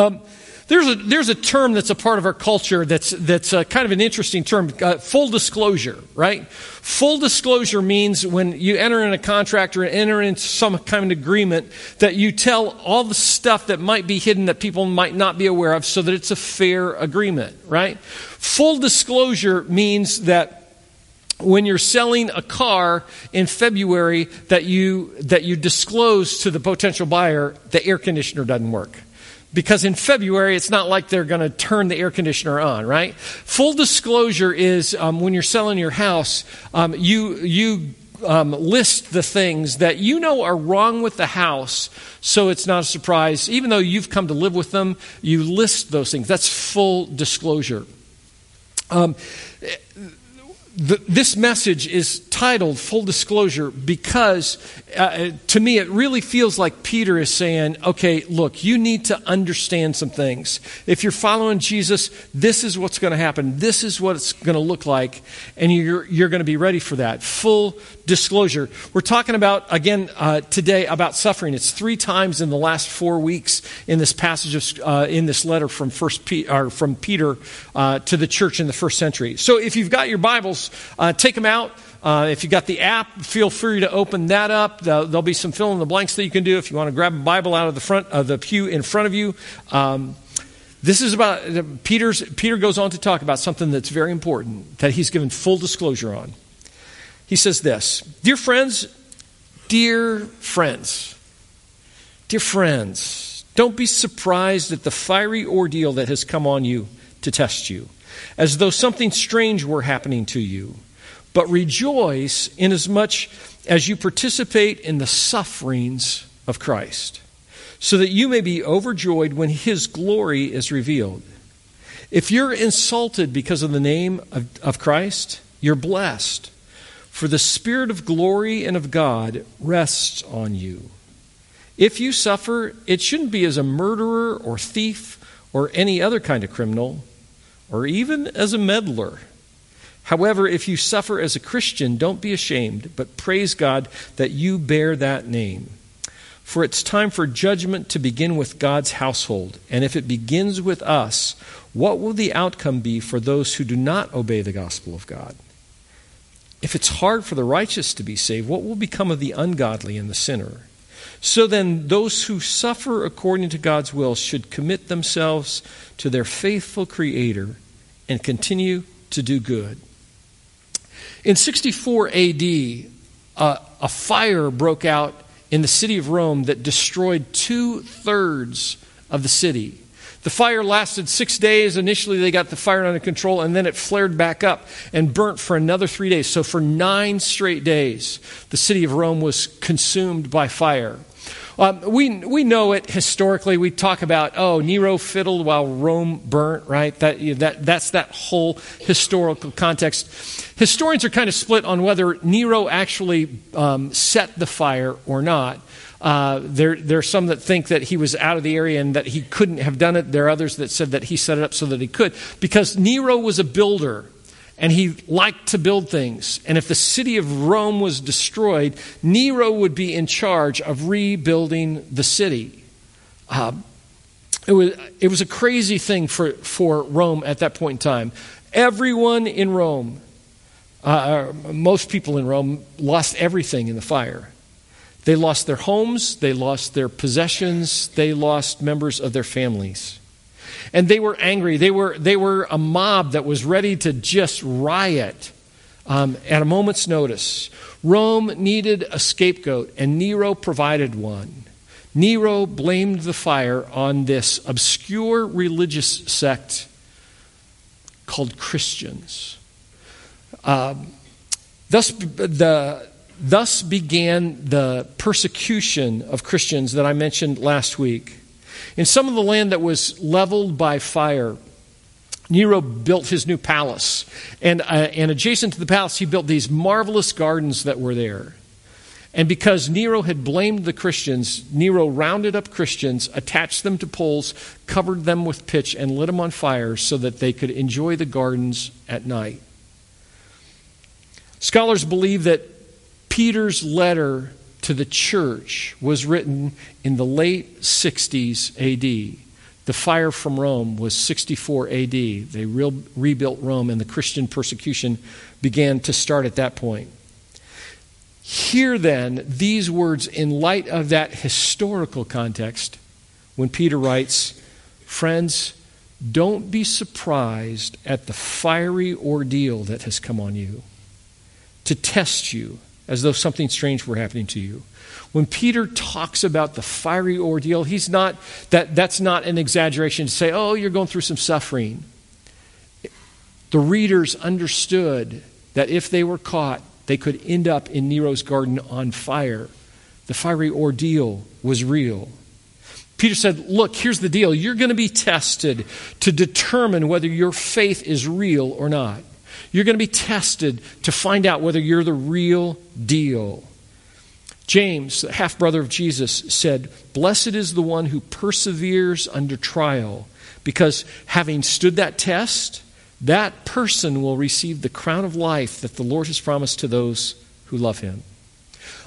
Um, there's a, there's a term that's a part of our culture that's, that's uh, kind of an interesting term uh, full disclosure, right? Full disclosure means when you enter in a contract or enter into some kind of agreement that you tell all the stuff that might be hidden that people might not be aware of so that it's a fair agreement, right? Full disclosure means that when you're selling a car in February that you, that you disclose to the potential buyer the air conditioner doesn't work because in February, it's not like they're going to turn the air conditioner on, right? Full disclosure is um, when you're selling your house, um, you, you um, list the things that you know are wrong with the house, so it's not a surprise. Even though you've come to live with them, you list those things. That's full disclosure. Um, the, this message is titled Full Disclosure because uh, to me it really feels like Peter is saying, okay, look, you need to understand some things. If you're following Jesus, this is what's going to happen. This is what it's going to look like, and you're, you're going to be ready for that. Full disclosure. We're talking about, again, uh, today about suffering. It's three times in the last four weeks in this passage of, uh, in this letter from, first or from Peter uh, to the church in the first century. So if you've got your Bibles, uh, take them out. Uh, if you got the app, feel free to open that up. There'll, there'll, be some fill in the blanks that you can do if you want to grab a Bible out of the front of the pew in front of you. Um, this is about Peter's. Peter goes on to talk about something that's very important that he's given full disclosure on. He says this, dear friends, dear friends, dear friends, don't be surprised at the fiery ordeal that has come on you to test you as though something strange were happening to you. But rejoice inasmuch as you participate in the sufferings of Christ, so that you may be overjoyed when his glory is revealed. If you're insulted because of the name of, of Christ, you're blessed, for the Spirit of glory and of God rests on you. If you suffer, it shouldn't be as a murderer or thief or any other kind of criminal or even as a meddler. However, if you suffer as a Christian, don't be ashamed, but praise God that you bear that name. For it's time for judgment to begin with God's household. And if it begins with us, what will the outcome be for those who do not obey the gospel of God? If it's hard for the righteous to be saved, what will become of the ungodly and the sinner? So then, those who suffer according to God's will should commit themselves to their faithful Creator and continue to do good. In 64 AD, uh, a fire broke out in the city of Rome that destroyed two thirds of the city. The fire lasted six days. Initially, they got the fire under control, and then it flared back up and burnt for another three days. So, for nine straight days, the city of Rome was consumed by fire. Um, we, we know it historically. We talk about, oh, Nero fiddled while Rome burnt, right? That, that, that's that whole historical context. Historians are kind of split on whether Nero actually um, set the fire or not. Uh, there, there are some that think that he was out of the area and that he couldn't have done it. There are others that said that he set it up so that he could. Because Nero was a builder and he liked to build things. And if the city of Rome was destroyed, Nero would be in charge of rebuilding the city. Uh, it, was, it was a crazy thing for, for Rome at that point in time. Everyone in Rome, uh, most people in Rome, lost everything in the fire. They lost their homes, they lost their possessions, they lost members of their families. And they were angry. They were, they were a mob that was ready to just riot um, at a moment's notice. Rome needed a scapegoat, and Nero provided one. Nero blamed the fire on this obscure religious sect called Christians. Um, thus, the, thus began the persecution of Christians that I mentioned last week. In some of the land that was leveled by fire, Nero built his new palace. And, uh, and adjacent to the palace, he built these marvelous gardens that were there. And because Nero had blamed the Christians, Nero rounded up Christians, attached them to poles, covered them with pitch, and lit them on fire so that they could enjoy the gardens at night. Scholars believe that Peter's letter to the church was written in the late 60s AD, the fire from Rome was 64 AD. They re- rebuilt Rome, and the Christian persecution began to start at that point. Hear then these words in light of that historical context when Peter writes, Friends, don't be surprised at the fiery ordeal that has come on you to test you as though something strange were happening to you. When Peter talks about the fiery ordeal, he's not that that's not an exaggeration to say, "Oh, you're going through some suffering." The readers understood that if they were caught, they could end up in Nero's garden on fire. The fiery ordeal was real. Peter said, Look, here's the deal. You're going to be tested to determine whether your faith is real or not. You're going to be tested to find out whether you're the real deal. James, the half brother of Jesus, said, Blessed is the one who perseveres under trial, because having stood that test, that person will receive the crown of life that the Lord has promised to those who love him.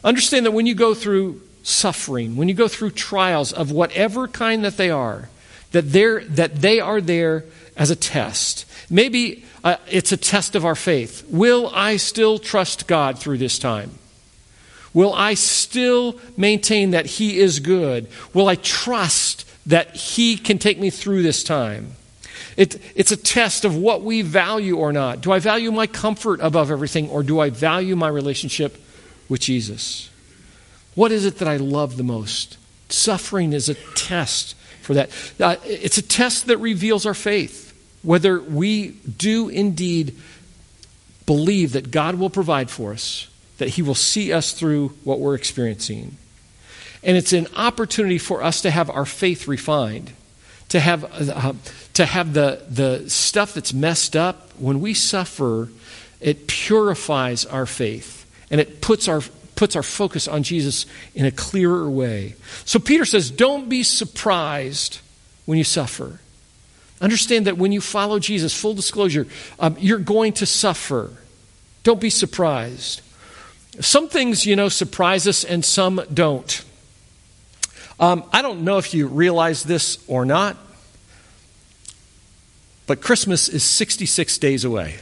Understand that when you go through suffering, when you go through trials of whatever kind that they are, that, they're, that they are there as a test. Maybe uh, it's a test of our faith. Will I still trust God through this time? Will I still maintain that He is good? Will I trust that He can take me through this time? It, it's a test of what we value or not. Do I value my comfort above everything, or do I value my relationship with Jesus? What is it that I love the most? Suffering is a test for that. Uh, it's a test that reveals our faith, whether we do indeed believe that God will provide for us, that He will see us through what we're experiencing. And it's an opportunity for us to have our faith refined, to have, uh, to have the, the stuff that's messed up. When we suffer, it purifies our faith and it puts our puts our focus on Jesus in a clearer way. So Peter says, Don't be surprised when you suffer. Understand that when you follow Jesus, full disclosure, um, you're going to suffer. Don't be surprised. Some things, you know, surprise us and some don't. Um, I don't know if you realize this or not, but Christmas is 66 days away.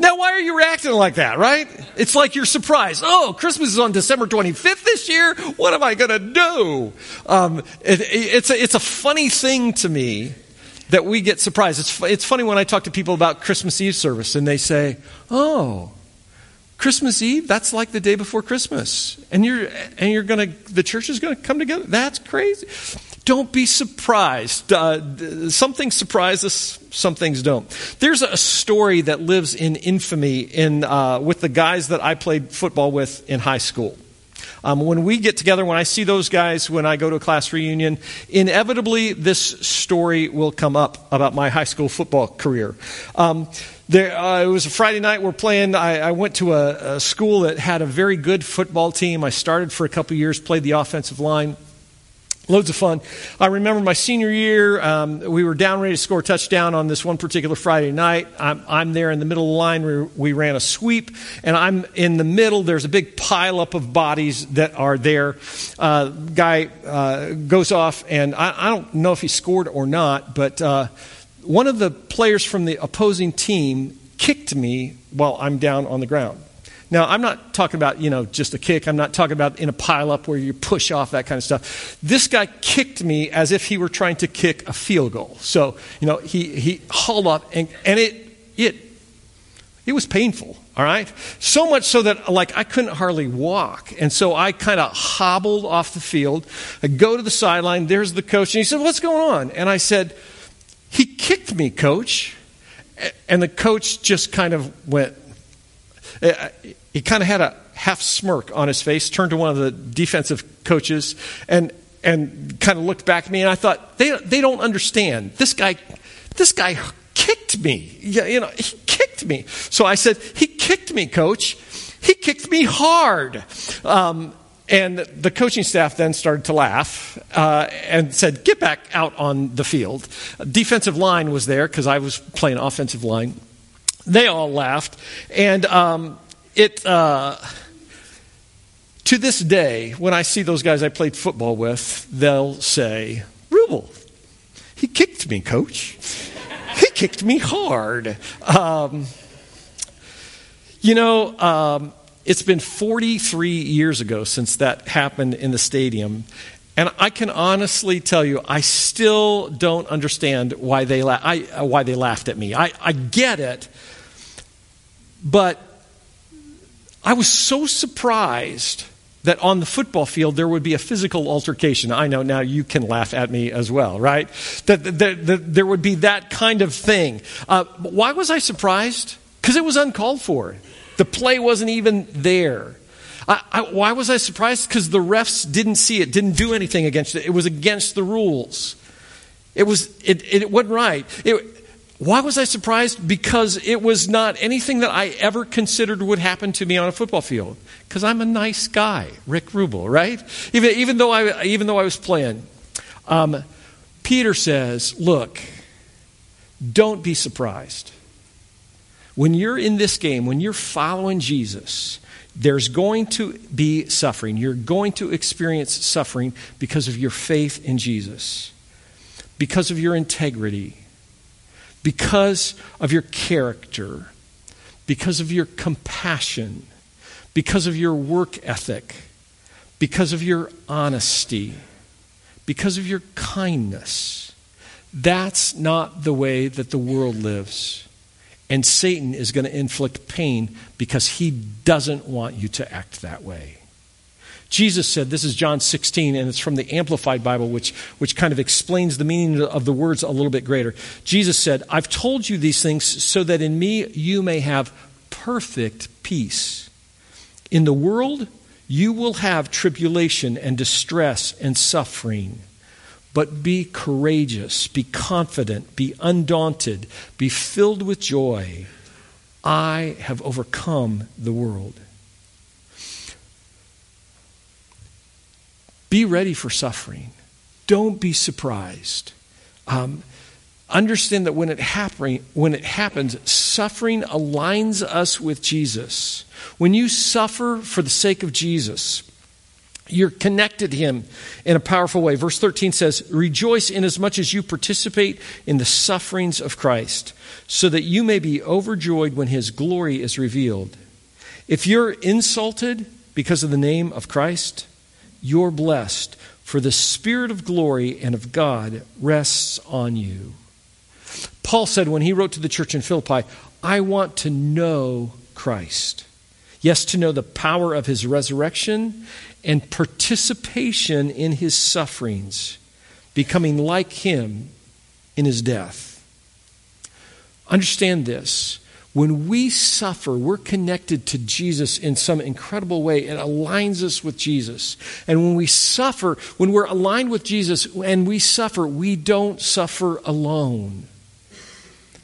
Now, why are you reacting like that, right? It's like you're surprised. Oh, Christmas is on December 25th this year. What am I going to do? Um, it, it's, a, it's a funny thing to me that we get surprised. It's, it's funny when I talk to people about Christmas Eve service and they say, oh, Christmas Eve, that's like the day before Christmas. And you're, and you're to, the church is going to come together. That's crazy. Don't be surprised. Uh, some things surprise us, some things don't. There's a story that lives in infamy in, uh, with the guys that I played football with in high school. Um, when we get together, when I see those guys, when I go to a class reunion, inevitably this story will come up about my high school football career. Um, there, uh, it was a Friday night. We're playing. I, I went to a, a, school that had a very good football team. I started for a couple years, played the offensive line. Loads of fun. I remember my senior year, um, we were down ready to score a touchdown on this one particular Friday night. I'm, I'm there in the middle of the line. We, we, ran a sweep, and I'm in the middle. There's a big pileup of bodies that are there. Uh, guy uh, goes off, and I, I, don't know if he scored or not, but uh, one of the players from the opposing team kicked me while I'm down on the ground. Now, I'm not talking about, you know, just a kick. I'm not talking about in a pileup where you push off that kind of stuff. This guy kicked me as if he were trying to kick a field goal. So, you know, he, he hauled up and, and it, it, it was painful, all right? So much so that, like, I couldn't hardly walk. And so I kind of hobbled off the field. I go to the sideline. There's the coach. And he said, What's going on? And I said, He kicked me, coach. And the coach just kind of went, he kind of had a half smirk on his face, turned to one of the defensive coaches, and and kind of looked back at me, and I thought they they don't understand this guy. This guy kicked me. You know, he kicked me. So I said, he kicked me, coach. He kicked me hard. Um, and the coaching staff then started to laugh uh, and said, Get back out on the field. Defensive line was there because I was playing offensive line. They all laughed. And um, it, uh, to this day, when I see those guys I played football with, they'll say, Rubel, He kicked me, coach. he kicked me hard. Um, you know, um, it's been 43 years ago since that happened in the stadium. And I can honestly tell you, I still don't understand why they, la- I, why they laughed at me. I, I get it, but I was so surprised that on the football field there would be a physical altercation. I know now you can laugh at me as well, right? That, that, that there would be that kind of thing. Uh, why was I surprised? Because it was uncalled for. The play wasn't even there. I, I, why was I surprised? Because the refs didn't see it, didn't do anything against it. It was against the rules. It was it, it wasn't right. It, why was I surprised? Because it was not anything that I ever considered would happen to me on a football field. Because I'm a nice guy, Rick Rubel, right? Even, even, though, I, even though I was playing. Um, Peter says, Look, don't be surprised. When you're in this game, when you're following Jesus, there's going to be suffering. You're going to experience suffering because of your faith in Jesus, because of your integrity because of your character, because of your compassion, because of your work ethic, because of your honesty, because of your kindness. That's not the way that the world lives. And Satan is going to inflict pain because he doesn't want you to act that way. Jesus said, this is John 16, and it's from the Amplified Bible, which, which kind of explains the meaning of the words a little bit greater. Jesus said, I've told you these things so that in me you may have perfect peace. In the world, you will have tribulation and distress and suffering. But be courageous, be confident, be undaunted, be filled with joy. I have overcome the world. Be ready for suffering. Don't be surprised. Um, understand that when it, happen, when it happens, suffering aligns us with Jesus. When you suffer for the sake of Jesus, you're connected to him in a powerful way. Verse 13 says, Rejoice inasmuch as you participate in the sufferings of Christ, so that you may be overjoyed when his glory is revealed. If you're insulted because of the name of Christ, you're blessed, for the Spirit of glory and of God rests on you. Paul said when he wrote to the church in Philippi, I want to know Christ. Yes, to know the power of his resurrection and participation in his sufferings, becoming like him in his death. Understand this. When we suffer, we're connected to Jesus in some incredible way. It aligns us with Jesus. And when we suffer, when we're aligned with Jesus and we suffer, we don't suffer alone.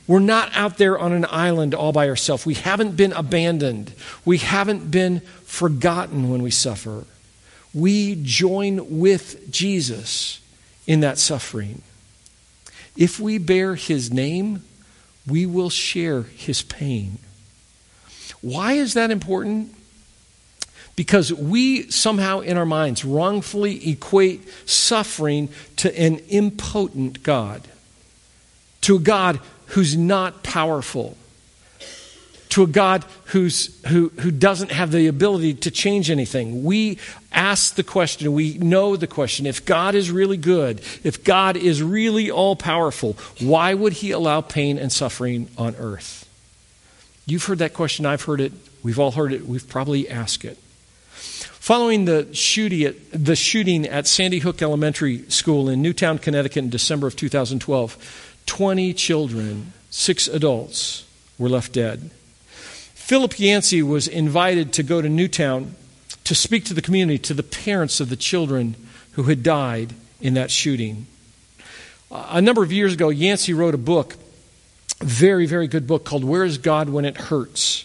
We're not out there on an island all by ourselves. We haven't been abandoned. We haven't been forgotten when we suffer. We join with Jesus in that suffering. If we bear his name, we will share his pain. Why is that important? Because we somehow in our minds wrongfully equate suffering to an impotent God, to a God who's not powerful, to a God who's, who, who doesn't have the ability to change anything. We ask the question, we know the question if God is really good, if God is really all powerful, why would he allow pain and suffering on earth? You've heard that question, I've heard it, we've all heard it, we've probably asked it. Following the shooting, at, the shooting at Sandy Hook Elementary School in Newtown, Connecticut in December of 2012, 20 children, six adults were left dead. Philip Yancey was invited to go to Newtown to speak to the community, to the parents of the children who had died in that shooting. A number of years ago, Yancey wrote a book, very, very good book called Where is God When It Hurts?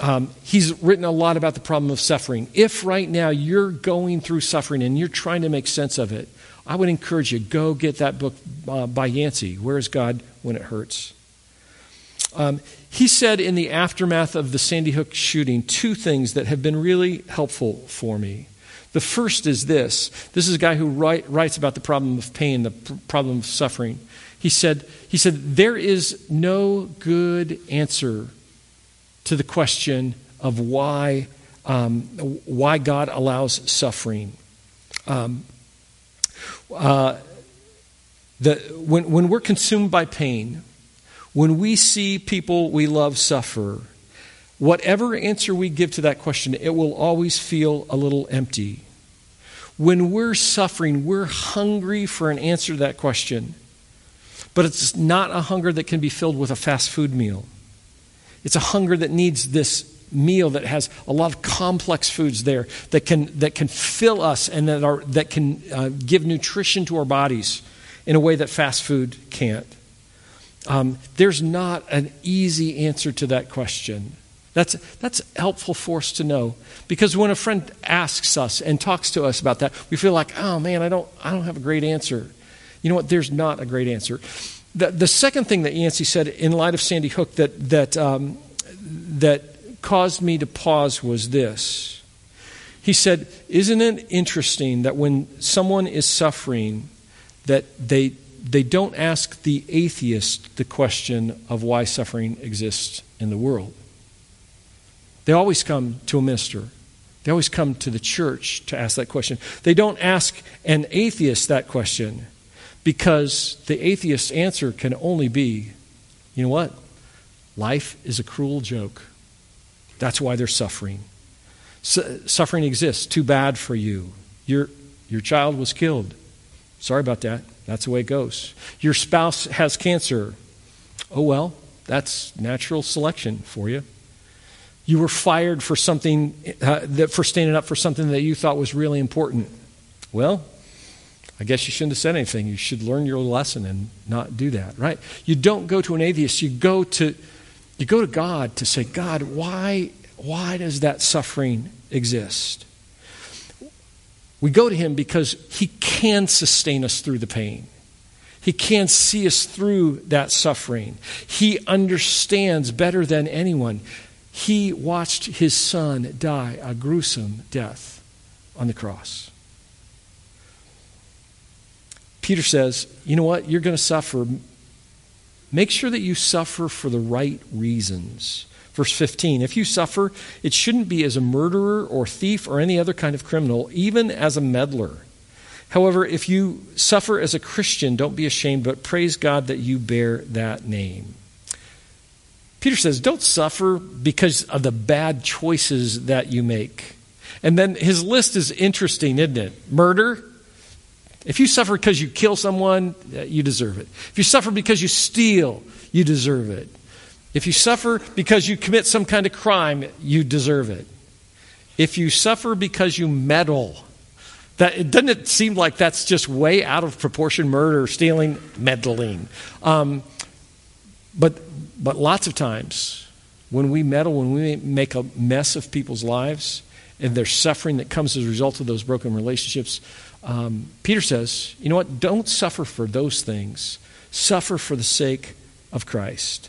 Um, he's written a lot about the problem of suffering. If right now you're going through suffering and you're trying to make sense of it, I would encourage you go get that book uh, by Yancey, Where is God When It Hurts? Um, he said in the aftermath of the Sandy Hook shooting two things that have been really helpful for me. The first is this this is a guy who write, writes about the problem of pain, the pr- problem of suffering. He said, he said, There is no good answer to the question of why, um, why God allows suffering. Um, uh, the, when, when we're consumed by pain, when we see people we love suffer, whatever answer we give to that question, it will always feel a little empty. When we're suffering, we're hungry for an answer to that question. But it's not a hunger that can be filled with a fast food meal. It's a hunger that needs this meal that has a lot of complex foods there that can, that can fill us and that, are, that can uh, give nutrition to our bodies in a way that fast food can't. Um, there's not an easy answer to that question. That's, that's helpful for us to know because when a friend asks us and talks to us about that, we feel like, oh man, I don't, I don't have a great answer. You know what? There's not a great answer. The, the second thing that Yancey said in light of Sandy Hook that, that, um, that caused me to pause was this. He said, Isn't it interesting that when someone is suffering, that they, they don't ask the atheist the question of why suffering exists in the world? They always come to a minister. They always come to the church to ask that question. They don't ask an atheist that question because the atheist's answer can only be you know what? Life is a cruel joke. That's why they're suffering. suffering exists. Too bad for you. Your, your child was killed. Sorry about that. That's the way it goes. Your spouse has cancer. Oh, well, that's natural selection for you. You were fired for something, uh, that, for standing up for something that you thought was really important. Well, I guess you shouldn't have said anything. You should learn your lesson and not do that, right? You don't go to an atheist. You go to, you go to God to say, God, why, why does that suffering exist? We go to Him because He can sustain us through the pain. He can see us through that suffering. He understands better than anyone. He watched His Son die a gruesome death on the cross. Peter says, You know what? You're going to suffer. Make sure that you suffer for the right reasons. Verse 15 If you suffer, it shouldn't be as a murderer or thief or any other kind of criminal, even as a meddler. However, if you suffer as a Christian, don't be ashamed, but praise God that you bear that name. Peter says, Don't suffer because of the bad choices that you make. And then his list is interesting, isn't it? Murder, if you suffer because you kill someone, you deserve it. If you suffer because you steal, you deserve it. If you suffer because you commit some kind of crime, you deserve it. If you suffer because you meddle, that doesn't it seem like that's just way out of proportion murder, stealing, meddling. Um, but but lots of times when we meddle, when we make a mess of people's lives, and there's suffering that comes as a result of those broken relationships, um, Peter says, you know what? Don't suffer for those things. Suffer for the sake of Christ.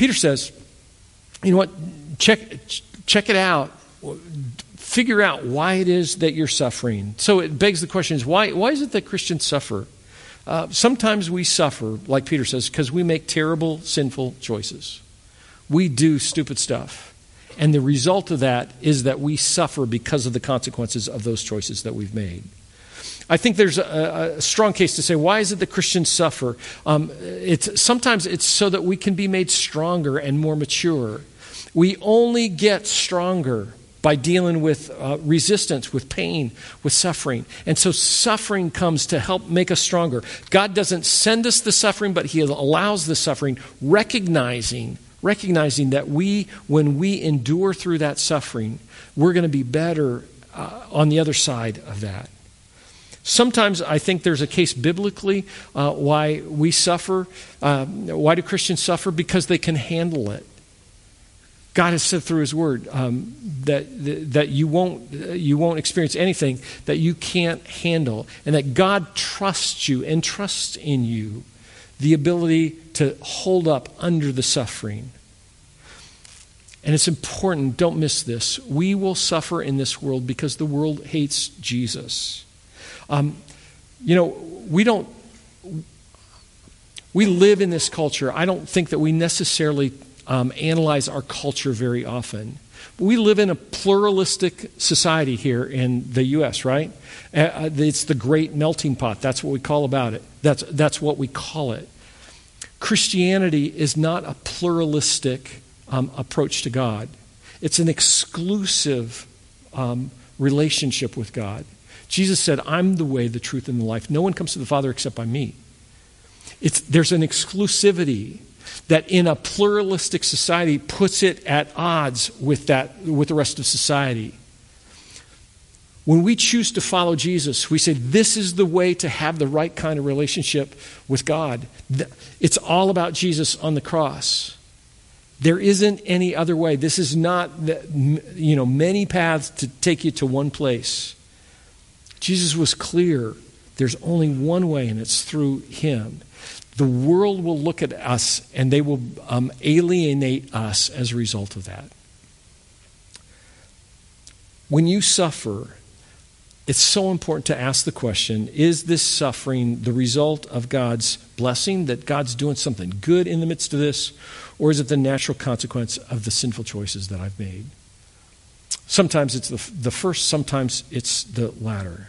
Peter says, you know what? Check, check it out. Figure out why it is that you're suffering. So it begs the question is why, why is it that Christians suffer? Uh, sometimes we suffer, like Peter says, because we make terrible, sinful choices. We do stupid stuff. And the result of that is that we suffer because of the consequences of those choices that we've made. I think there's a, a strong case to say, why is it that Christians suffer? Um, it's, sometimes it's so that we can be made stronger and more mature. We only get stronger by dealing with uh, resistance, with pain, with suffering. And so suffering comes to help make us stronger. God doesn't send us the suffering, but He allows the suffering, recognizing recognizing that we, when we endure through that suffering, we're going to be better uh, on the other side of that. Sometimes I think there's a case biblically uh, why we suffer. Uh, why do Christians suffer? Because they can handle it. God has said through His Word um, that, that you, won't, you won't experience anything that you can't handle, and that God trusts you and trusts in you the ability to hold up under the suffering. And it's important, don't miss this. We will suffer in this world because the world hates Jesus. Um, you know, we don't, we live in this culture. I don't think that we necessarily um, analyze our culture very often. We live in a pluralistic society here in the U.S., right? Uh, uh, it's the great melting pot. That's what we call about it. That's, that's what we call it. Christianity is not a pluralistic um, approach to God, it's an exclusive um, relationship with God. Jesus said, I'm the way, the truth, and the life. No one comes to the Father except by me. It's, there's an exclusivity that in a pluralistic society puts it at odds with, that, with the rest of society. When we choose to follow Jesus, we say, This is the way to have the right kind of relationship with God. It's all about Jesus on the cross. There isn't any other way. This is not, the, you know, many paths to take you to one place. Jesus was clear. There's only one way, and it's through Him. The world will look at us and they will um, alienate us as a result of that. When you suffer, it's so important to ask the question is this suffering the result of God's blessing, that God's doing something good in the midst of this, or is it the natural consequence of the sinful choices that I've made? Sometimes it's the, the first, sometimes it's the latter.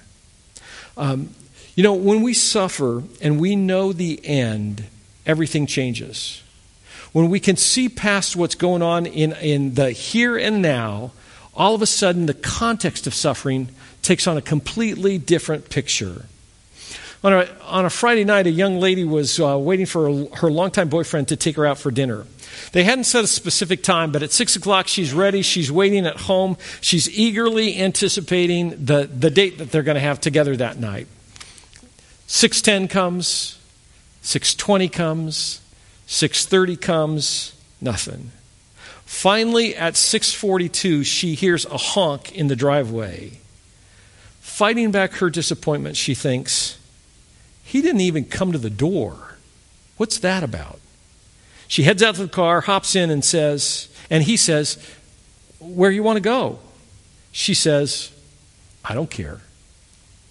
Um, you know, when we suffer and we know the end, everything changes. When we can see past what's going on in, in the here and now, all of a sudden the context of suffering takes on a completely different picture. On a, on a Friday night, a young lady was uh, waiting for her, her longtime boyfriend to take her out for dinner. They hadn't set a specific time, but at 6 o'clock, she's ready. She's waiting at home. She's eagerly anticipating the, the date that they're going to have together that night. 610 comes, 620 comes, 630 comes, nothing. Finally, at 642, she hears a honk in the driveway. Fighting back her disappointment, she thinks, he didn't even come to the door. What's that about? She heads out to the car, hops in, and says, and he says, Where you want to go? She says, I don't care.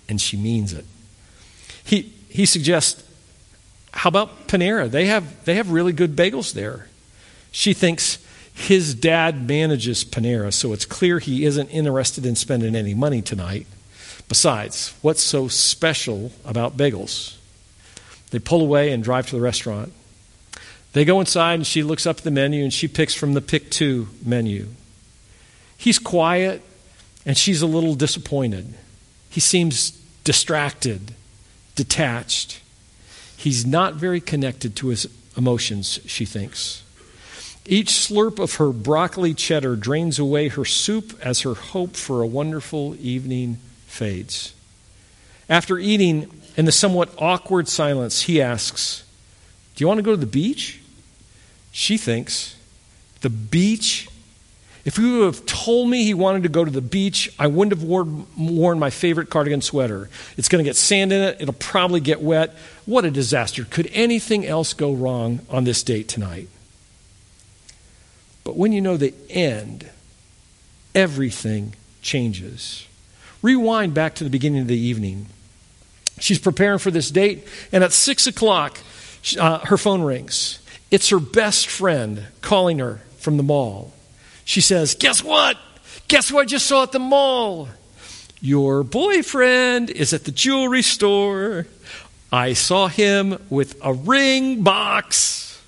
And she means it. He, he suggests, How about Panera? They have, they have really good bagels there. She thinks, his dad manages Panera, so it's clear he isn't interested in spending any money tonight. Besides, what's so special about bagels? They pull away and drive to the restaurant. They go inside and she looks up the menu and she picks from the pick two menu. He's quiet and she's a little disappointed. He seems distracted, detached. He's not very connected to his emotions, she thinks. Each slurp of her broccoli cheddar drains away her soup as her hope for a wonderful evening fades. After eating, in the somewhat awkward silence, he asks, Do you want to go to the beach? She thinks, the beach? If you would have told me he wanted to go to the beach, I wouldn't have worn, worn my favorite cardigan sweater. It's going to get sand in it. It'll probably get wet. What a disaster. Could anything else go wrong on this date tonight? But when you know the end, everything changes. Rewind back to the beginning of the evening. She's preparing for this date, and at 6 o'clock, uh, her phone rings. It's her best friend calling her from the mall. She says, Guess what? Guess what I just saw at the mall? Your boyfriend is at the jewelry store. I saw him with a ring box.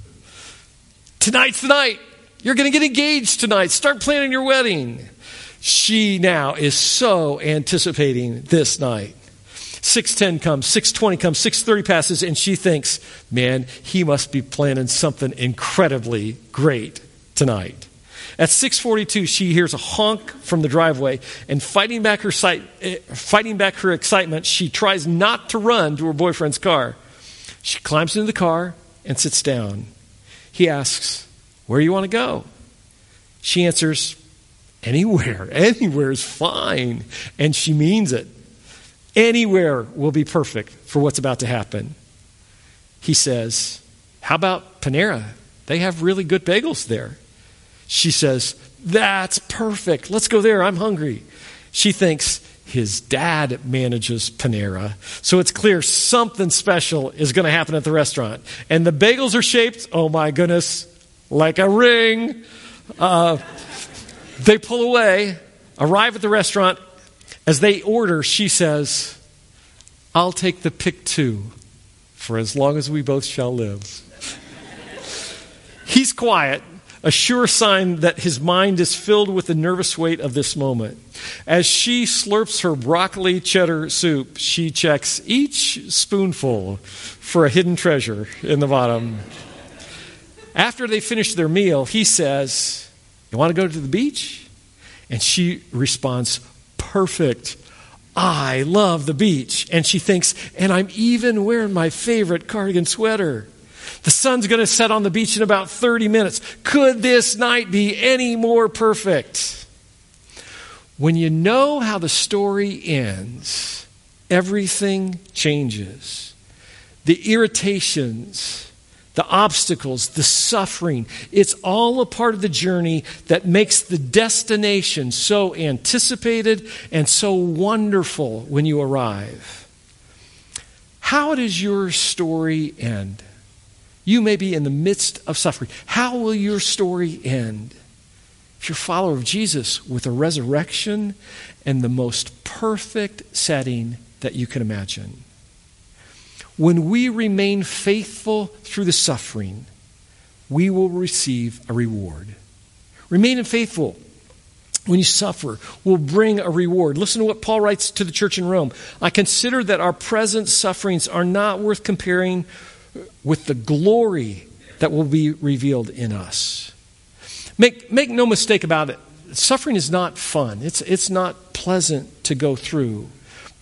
Tonight's the night. You're going to get engaged tonight. Start planning your wedding. She now is so anticipating this night. 610 comes, 620 comes, 630 passes, and she thinks, man, he must be planning something incredibly great tonight. At 6:42, she hears a honk from the driveway, and fighting back her sight, eh, fighting back her excitement, she tries not to run to her boyfriend's car. She climbs into the car and sits down. He asks, "Where do you want to go?" She answers, "Anywhere. Anywhere is fine." And she means it. Anywhere will be perfect for what's about to happen. He says, How about Panera? They have really good bagels there. She says, That's perfect. Let's go there. I'm hungry. She thinks his dad manages Panera. So it's clear something special is going to happen at the restaurant. And the bagels are shaped, oh my goodness, like a ring. Uh, they pull away, arrive at the restaurant. As they order, she says, I'll take the pick two for as long as we both shall live. He's quiet, a sure sign that his mind is filled with the nervous weight of this moment. As she slurps her broccoli cheddar soup, she checks each spoonful for a hidden treasure in the bottom. After they finish their meal, he says, You want to go to the beach? And she responds, Perfect. I love the beach. And she thinks, and I'm even wearing my favorite cardigan sweater. The sun's going to set on the beach in about 30 minutes. Could this night be any more perfect? When you know how the story ends, everything changes. The irritations, the obstacles, the suffering. It's all a part of the journey that makes the destination so anticipated and so wonderful when you arrive. How does your story end? You may be in the midst of suffering. How will your story end? If you're a follower of Jesus, with a resurrection and the most perfect setting that you can imagine when we remain faithful through the suffering, we will receive a reward. Remaining faithful when you suffer will bring a reward. Listen to what Paul writes to the church in Rome. I consider that our present sufferings are not worth comparing with the glory that will be revealed in us. Make, make no mistake about it. Suffering is not fun. It's, it's not pleasant to go through.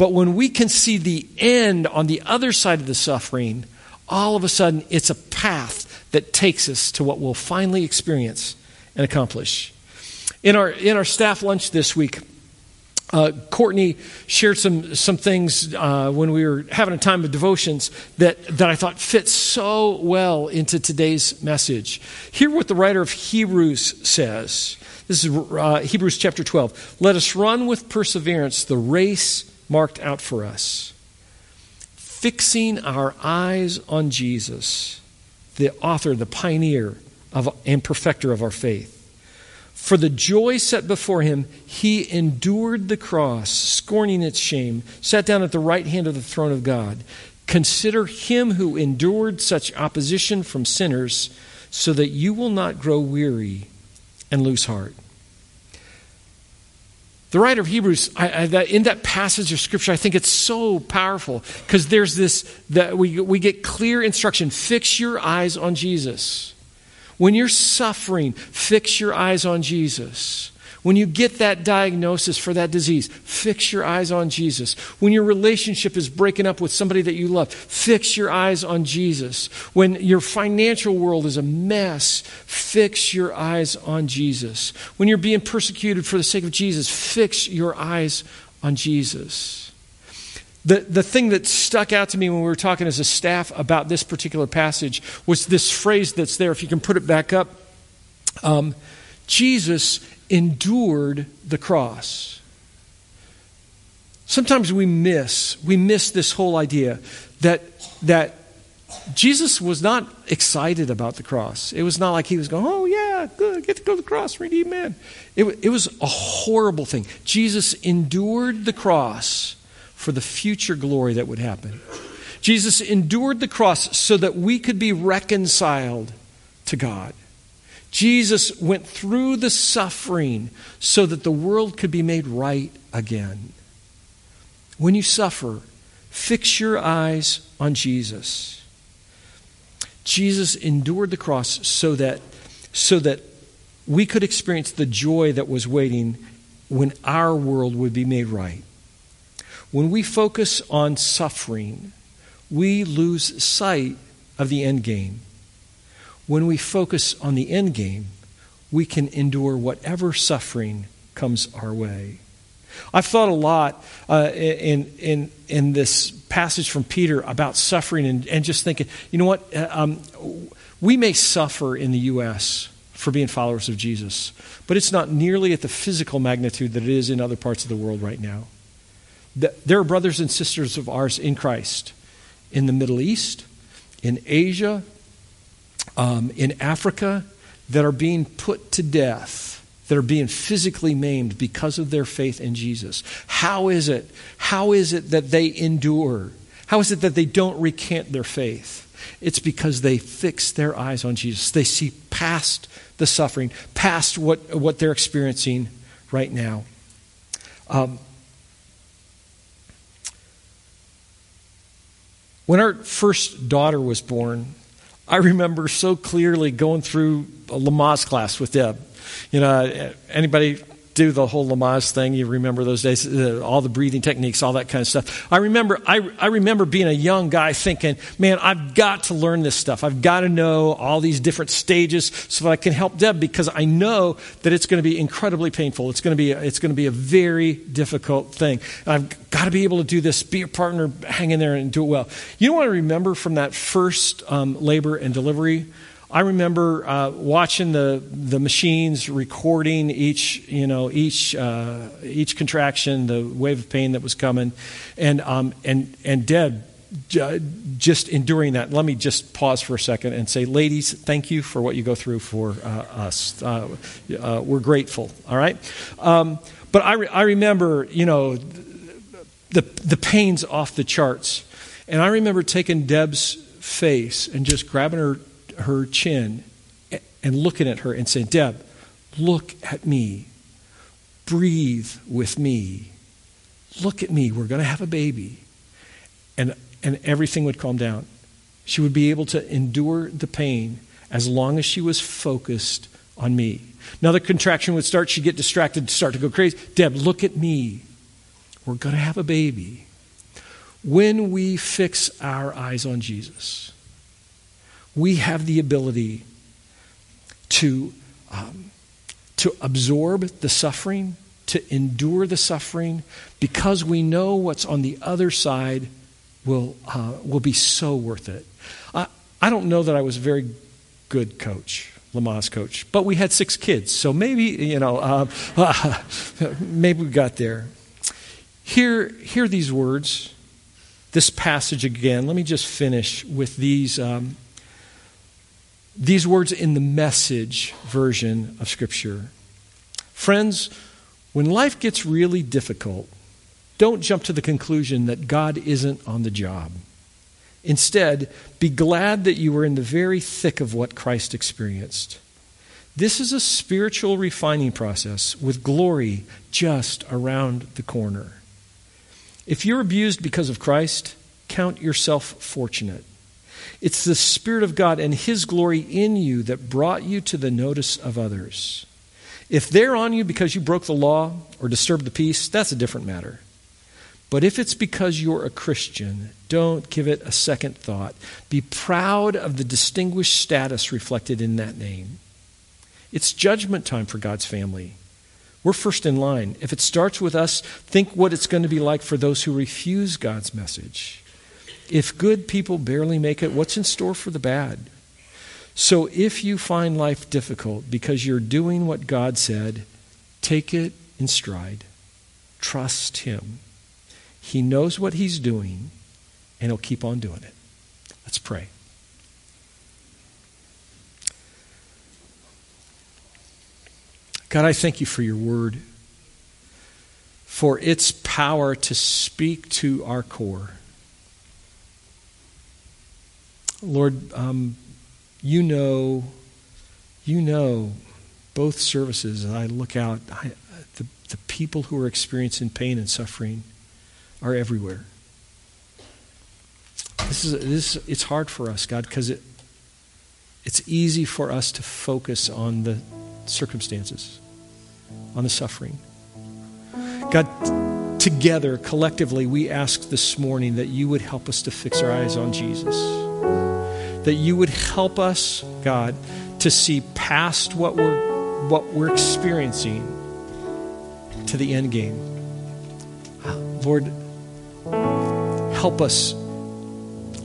But when we can see the end on the other side of the suffering, all of a sudden it's a path that takes us to what we'll finally experience and accomplish. In our, in our staff lunch this week, uh, Courtney shared some, some things uh, when we were having a time of devotions that, that I thought fit so well into today's message. Hear what the writer of Hebrews says. This is uh, Hebrews chapter 12. Let us run with perseverance the race marked out for us. Fixing our eyes on Jesus, the author, the pioneer of, and perfecter of our faith. For the joy set before him, he endured the cross, scorning its shame, sat down at the right hand of the throne of God. Consider him who endured such opposition from sinners, so that you will not grow weary and lose heart. The writer of Hebrews, I, I, that, in that passage of Scripture, I think it's so powerful because there's this that we, we get clear instruction fix your eyes on Jesus. When you're suffering, fix your eyes on Jesus. When you get that diagnosis for that disease, fix your eyes on Jesus. When your relationship is breaking up with somebody that you love, fix your eyes on Jesus. When your financial world is a mess, fix your eyes on Jesus. When you're being persecuted for the sake of Jesus, fix your eyes on Jesus. The, the thing that stuck out to me when we were talking as a staff about this particular passage was this phrase that's there. If you can put it back up. Um, Jesus endured the cross. Sometimes we miss, we miss this whole idea that, that Jesus was not excited about the cross. It was not like he was going, oh, yeah, good, get to go to the cross, redeem man. It, it was a horrible thing. Jesus endured the cross for the future glory that would happen. Jesus endured the cross so that we could be reconciled to God. Jesus went through the suffering so that the world could be made right again. When you suffer, fix your eyes on Jesus. Jesus endured the cross so that, so that we could experience the joy that was waiting when our world would be made right. When we focus on suffering, we lose sight of the end game. When we focus on the end game, we can endure whatever suffering comes our way. I've thought a lot uh, in, in, in this passage from Peter about suffering and, and just thinking, you know what? Uh, um, we may suffer in the U.S. for being followers of Jesus, but it's not nearly at the physical magnitude that it is in other parts of the world right now. There are brothers and sisters of ours in Christ in the Middle East, in Asia, um, in Africa that are being put to death that are being physically maimed because of their faith in Jesus. How is it? How is it that they endure? How is it that they don't recant their faith? It's because they fix their eyes on Jesus. They see past the suffering, past what, what they're experiencing right now. Um, when our first daughter was born, I remember so clearly going through a Lamaze class with Deb. You know, anybody do the whole Lamaze thing. You remember those days, uh, all the breathing techniques, all that kind of stuff. I remember, I, I remember being a young guy thinking, man, I've got to learn this stuff. I've got to know all these different stages so that I can help Deb because I know that it's going to be incredibly painful. It's going to be, it's going to be a very difficult thing. I've got to be able to do this, be a partner, hang in there and do it well. You know what I remember from that first um, labor and delivery? I remember uh, watching the, the machines recording each, you know, each, uh, each contraction, the wave of pain that was coming, and, um, and, and Deb just enduring that. Let me just pause for a second and say, ladies, thank you for what you go through for uh, us. Uh, uh, we're grateful, all right? Um, but I, re- I remember, you know, the, the pain's off the charts. And I remember taking Deb's face and just grabbing her her chin and looking at her and saying, Deb, look at me. Breathe with me. Look at me. We're going to have a baby. And, and everything would calm down. She would be able to endure the pain as long as she was focused on me. Another contraction would start. She'd get distracted, start to go crazy. Deb, look at me. We're going to have a baby. When we fix our eyes on Jesus, we have the ability to, um, to absorb the suffering, to endure the suffering, because we know what's on the other side will, uh, will be so worth it. I, I don't know that I was a very good coach. Lamaze coach, but we had six kids, so maybe you know, uh, uh, maybe we got there. Hear, hear these words, this passage again. Let me just finish with these um, these words in the message version of Scripture. Friends, when life gets really difficult, don't jump to the conclusion that God isn't on the job. Instead, be glad that you were in the very thick of what Christ experienced. This is a spiritual refining process with glory just around the corner. If you're abused because of Christ, count yourself fortunate. It's the Spirit of God and His glory in you that brought you to the notice of others. If they're on you because you broke the law or disturbed the peace, that's a different matter. But if it's because you're a Christian, don't give it a second thought. Be proud of the distinguished status reflected in that name. It's judgment time for God's family. We're first in line. If it starts with us, think what it's going to be like for those who refuse God's message. If good people barely make it, what's in store for the bad? So if you find life difficult because you're doing what God said, take it in stride. Trust Him. He knows what He's doing, and He'll keep on doing it. Let's pray. God, I thank you for your word, for its power to speak to our core. Lord, um, you know, you know both services. I look out, I, the, the people who are experiencing pain and suffering are everywhere. This is this. It's hard for us, God, because it it's easy for us to focus on the circumstances, on the suffering. God, together, collectively, we ask this morning that you would help us to fix our eyes on Jesus. That you would help us, God, to see past what we're, what we're experiencing to the end game. Lord, help us.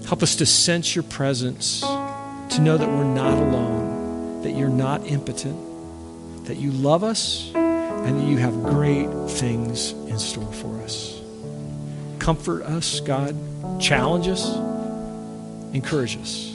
Help us to sense your presence, to know that we're not alone, that you're not impotent, that you love us, and that you have great things in store for us. Comfort us, God. Challenge us. Encourage us.